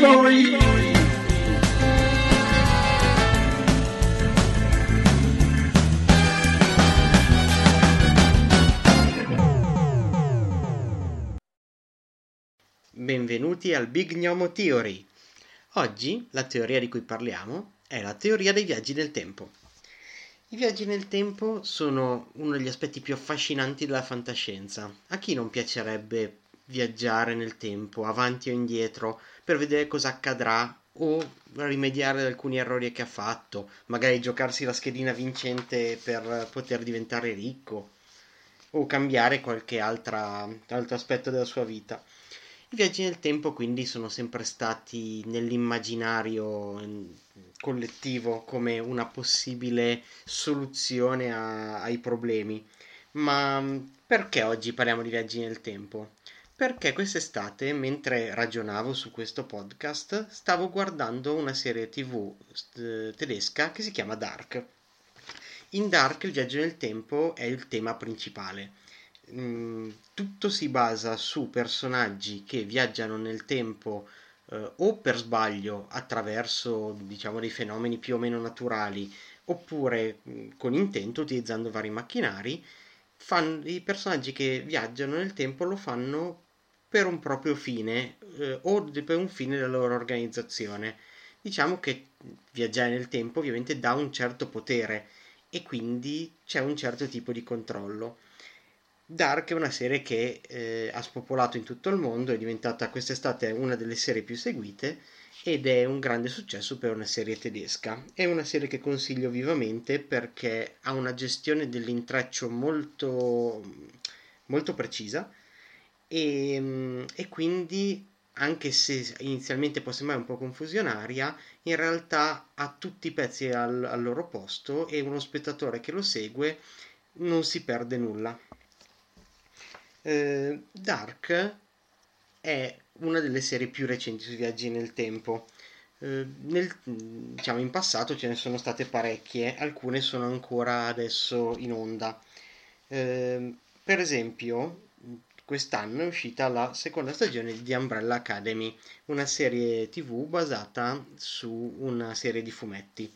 Thievery. Benvenuti al Big Gnomo Theory. Oggi la teoria di cui parliamo è la teoria dei viaggi nel tempo. I viaggi nel tempo sono uno degli aspetti più affascinanti della fantascienza. A chi non piacerebbe viaggiare nel tempo, avanti o indietro, per vedere cosa accadrà o rimediare ad alcuni errori che ha fatto, magari giocarsi la schedina vincente per poter diventare ricco o cambiare qualche altra, altro aspetto della sua vita. I viaggi nel tempo quindi sono sempre stati nell'immaginario collettivo come una possibile soluzione a, ai problemi. Ma perché oggi parliamo di viaggi nel tempo? Perché quest'estate, mentre ragionavo su questo podcast, stavo guardando una serie tv tedesca che si chiama Dark. In Dark il viaggio nel tempo è il tema principale. Mm, tutto si basa su personaggi che viaggiano nel tempo eh, o per sbaglio attraverso diciamo dei fenomeni più o meno naturali oppure mm, con intento utilizzando vari macchinari fanno, i personaggi che viaggiano nel tempo lo fanno per un proprio fine eh, o per un fine della loro organizzazione. Diciamo che viaggiare nel tempo ovviamente dà un certo potere e quindi c'è un certo tipo di controllo. Dark è una serie che eh, ha spopolato in tutto il mondo, è diventata quest'estate una delle serie più seguite ed è un grande successo per una serie tedesca. È una serie che consiglio vivamente perché ha una gestione dell'intreccio molto, molto precisa e, ehm, e quindi anche se inizialmente può sembrare un po' confusionaria, in realtà ha tutti i pezzi al, al, loro posto e uno spettatore che lo segue non si perde nulla. Eh, Dark è una delle serie più recenti sui viaggi nel tempo. Eh, nel, diciamo, in passato ce ne sono state parecchie, alcune sono ancora adesso in onda. Eh, per esempio, quest'anno è uscita la seconda stagione di The Umbrella Academy, una serie tv basata su una serie di fumetti.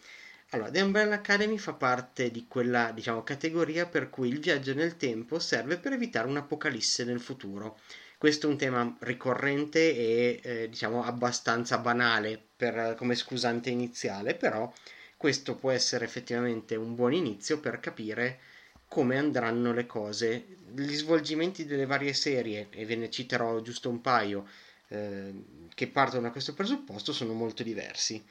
Allora, The Umbrella Academy fa parte di quella, diciamo, categoria per cui il viaggio nel tempo serve per evitare un'apocalisse nel futuro. Questo è un tema ricorrente e, eh, diciamo, abbastanza banale per, come scusante iniziale, però questo può essere effettivamente un buon inizio per capire come andranno le cose. Gli svolgimenti delle varie serie, e ve ne citerò giusto un paio, eh, che partono da questo presupposto, sono molto diversi.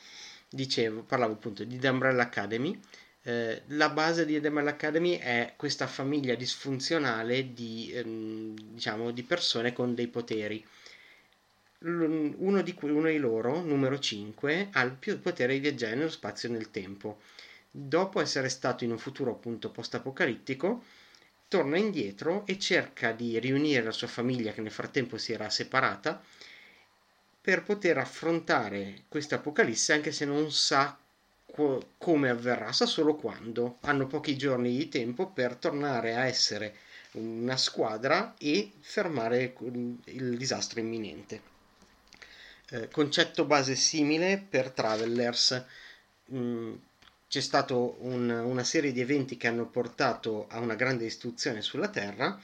Dicevo, parlavo appunto di The Umbrella Academy. Eh, la base di The Umbrella Academy è questa famiglia disfunzionale di, ehm, diciamo, di persone con dei poteri. Uno di, uno di loro, numero 5, ha il potere di viaggiare nello spazio e nel tempo dopo essere stato in un futuro appunto post-apocalittico, torna indietro e cerca di riunire la sua famiglia che nel frattempo si era separata per poter affrontare questa apocalisse anche se non sa co- come avverrà, sa solo quando. Hanno pochi giorni di tempo per tornare a essere una squadra e fermare il disastro imminente. Eh, concetto base simile per Travelers. Mm, c'è stata un, una serie di eventi che hanno portato a una grande istruzione sulla Terra.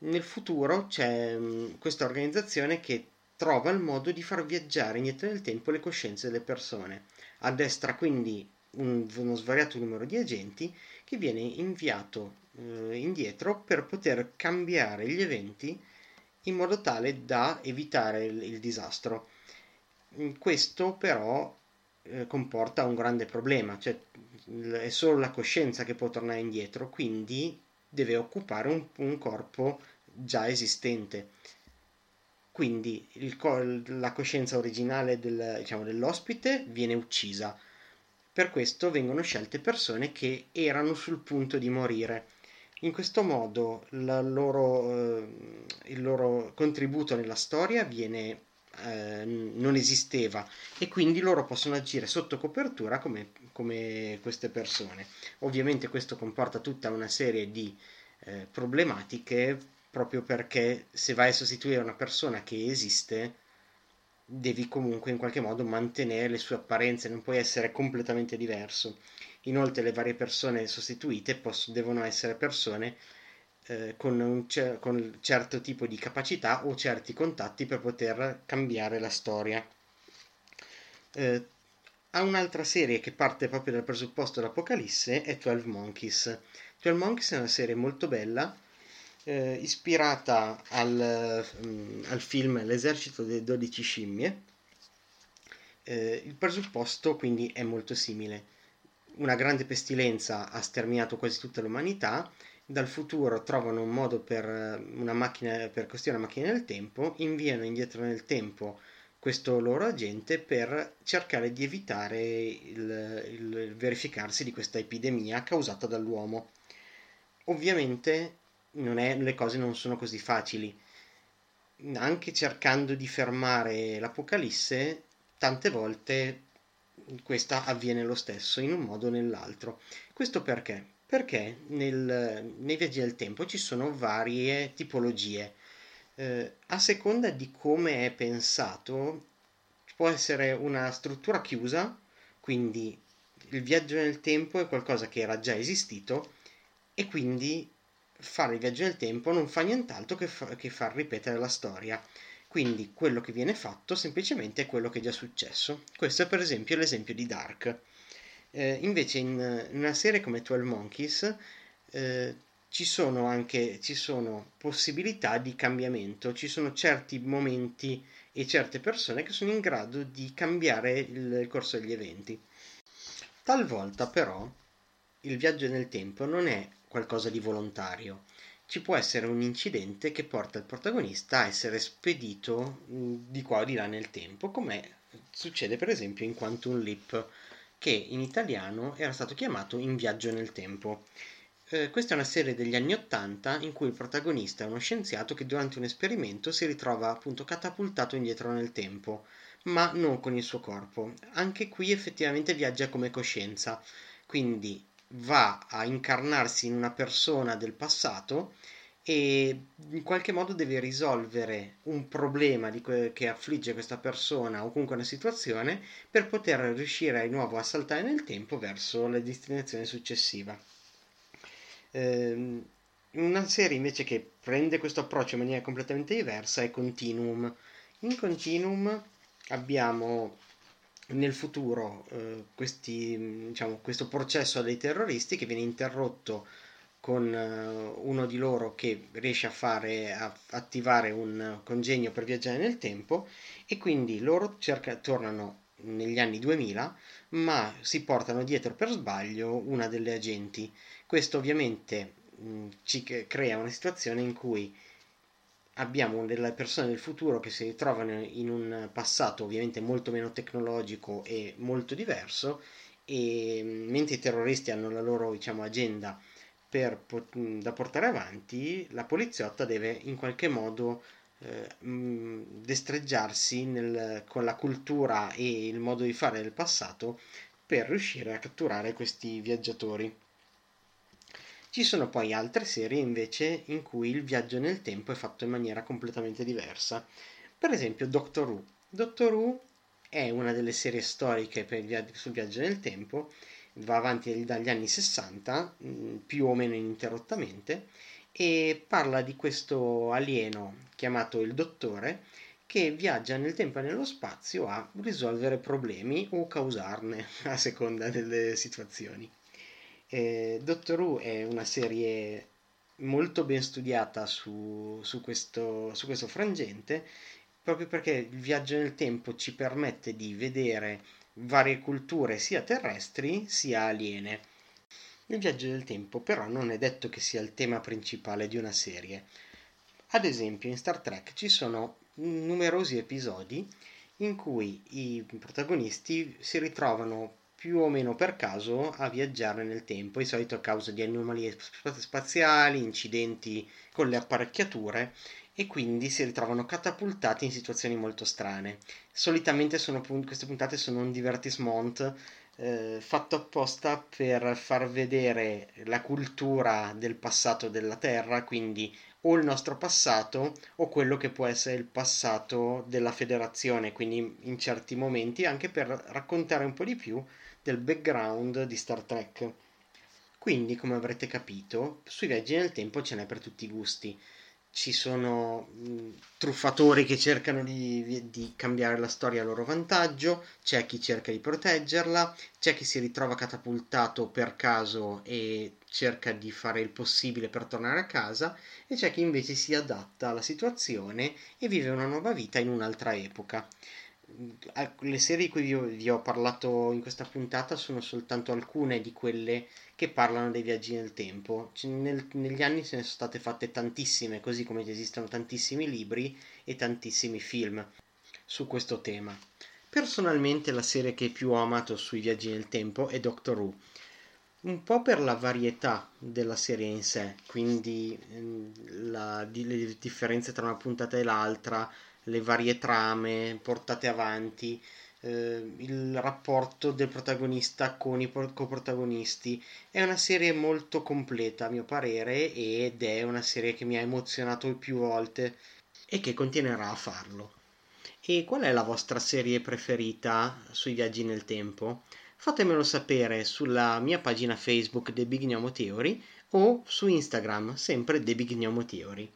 Nel futuro c'è mh, questa organizzazione che trova il modo di far viaggiare indietro nel tempo le coscienze delle persone. Addestra quindi un, uno svariato numero di agenti che viene inviato eh, indietro per poter cambiare gli eventi in modo tale da evitare il, il disastro. Questo però eh, comporta un grande problema, cioè è solo la coscienza che può tornare indietro, quindi deve occupare un, un corpo già esistente. Quindi il, la coscienza originale del, diciamo, dell'ospite viene uccisa. Per questo vengono scelte persone che erano sul punto di morire. In questo modo loro, eh, il loro contributo nella storia viene eh, non esisteva e quindi loro possono agire sotto copertura come, come queste persone. Ovviamente questo comporta tutta una serie di eh, problematiche proprio perché se vai a sostituire una persona che esiste devi comunque in qualche modo mantenere le sue apparenze, non puoi essere completamente diverso. Inoltre le varie persone sostituite posso, devono essere persone eh, con un cer- con certo tipo di capacità o certi contatti per poter cambiare la storia. Eh, ha un'altra serie che parte proprio dal presupposto dell'Apocalisse, è 12 Monkeys. 12 Monkeys è una serie molto bella, eh, ispirata al, um, al, film L'esercito delle 12 scimmie. Eh, il presupposto quindi è molto simile. Una grande pestilenza ha sterminato quasi tutta l'umanità, dal futuro trovano un modo per una macchina per costruire una macchina del tempo, inviano indietro nel tempo questo loro agente per cercare di evitare il, il verificarsi di questa epidemia causata dall'uomo. Ovviamente è, le cose non sono così facili. Anche cercando di fermare l'Apocalisse, tante volte questa avviene lo stesso, in un modo o nell'altro. Questo perché? Perché nel, nei viaggi del tempo ci sono varie tipologie. Eh, a seconda di come è pensato, può essere una struttura chiusa, quindi il viaggio nel tempo è qualcosa che era già esistito e quindi fare il viaggio nel tempo non fa nient'altro che, fa, che far ripetere la storia. Quindi quello che viene fatto semplicemente è quello che è già successo. Questo è per esempio l'esempio di Dark. Eh, invece in, in, una serie come 12 Monkeys eh, ci sono anche ci sono possibilità di cambiamento, ci sono certi momenti e certe persone che sono in grado di cambiare il, il corso degli eventi. Talvolta però il viaggio nel tempo non è qualcosa di volontario. Ci può essere un incidente che porta il protagonista a essere spedito di qua o di là nel tempo, come succede per esempio in Quantum Leap, che in italiano era stato chiamato In viaggio nel tempo. Eh, questa è una serie degli anni Ottanta in cui il protagonista è uno scienziato che durante un esperimento si ritrova appunto catapultato indietro nel tempo, ma non con il suo corpo. Anche qui effettivamente viaggia come coscienza, quindi va a incarnarsi in una persona del passato e in qualche modo deve risolvere un problema que- che affligge questa persona o comunque una situazione per poter riuscire di nuovo a saltare nel tempo verso la destinazione successiva. Ehm, una serie invece che prende questo approccio in maniera completamente diversa è Continuum. In Continuum abbiamo nel futuro eh, questi, diciamo, questo processo dei terroristi che viene interrotto con uh, uno di loro che riesce a fare a attivare un congegno per viaggiare nel tempo e quindi loro cerca, tornano negli anni 2000 ma si portano dietro per sbaglio una delle agenti. Questo ovviamente mh, ci crea una situazione in cui abbiamo delle persone del futuro che si ritrovano in un passato ovviamente molto meno tecnologico e molto diverso e mentre i terroristi hanno la loro diciamo, agenda per, da portare avanti la poliziotta deve in qualche modo eh, destreggiarsi nel, con la cultura e il modo di fare del passato per riuscire a catturare questi viaggiatori. Ci sono poi altre serie invece in cui il viaggio nel tempo è fatto in maniera completamente diversa. Per esempio Doctor Who. Doctor Who è una delle serie storiche via- sul viaggio nel tempo, va avanti dagli anni 60, mm, più o meno ininterrottamente, e parla di questo alieno chiamato il Dottore che viaggia nel tempo e nello spazio a risolvere problemi o causarne a seconda delle situazioni. Eh, Doctor Who è una serie molto ben studiata su, su, questo, su questo frangente, proprio perché il viaggio nel tempo ci permette di vedere varie culture sia terrestri sia aliene. Il viaggio del tempo però non è detto che sia il tema principale di una serie. Ad esempio in Star Trek ci sono numerosi episodi in cui i protagonisti si ritrovano più o meno per caso a viaggiare nel tempo, di solito a causa di anomalie spaziali, incidenti con le apparecchiature e quindi si ritrovano catapultati in situazioni molto strane. Solitamente sono, queste puntate sono un divertissement eh, fatto apposta per far vedere la cultura del passato della Terra, quindi o il nostro passato o quello che può essere il passato della federazione, quindi in certi momenti anche per raccontare un po' di più del background di Star Trek. Quindi, come avrete capito, sui viaggi nel tempo ce n'è per tutti i gusti ci sono truffatori che cercano di, di, cambiare la storia a loro vantaggio, c'è chi cerca di proteggerla, c'è chi si ritrova catapultato per caso e cerca di fare il possibile per tornare a casa e c'è chi invece si adatta alla situazione e vive una nuova vita in un'altra epoca. Le serie di cui vi ho, parlato in questa puntata sono soltanto alcune di quelle che parlano dei viaggi nel tempo. Nel, negli anni se ne sono state fatte tantissime, così come esistono tantissimi libri e tantissimi film su questo tema. Personalmente la serie che più ho amato sui viaggi nel tempo è Doctor Who. Un po' per la varietà della serie in sé, quindi ehm, la, le differenze tra una puntata e l'altra, le varie trame portate avanti, eh, il rapporto del protagonista con i coprotagonisti. È una serie molto completa a mio parere ed è una serie che mi ha emozionato più volte e che continuerà a farlo. E qual è la vostra serie preferita sui viaggi nel tempo? Fatemelo sapere sulla mia pagina Facebook The Big Gnomo Theory o su Instagram, sempre The Big Gnomo Theory.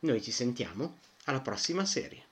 Noi ci sentiamo alla prossima serie.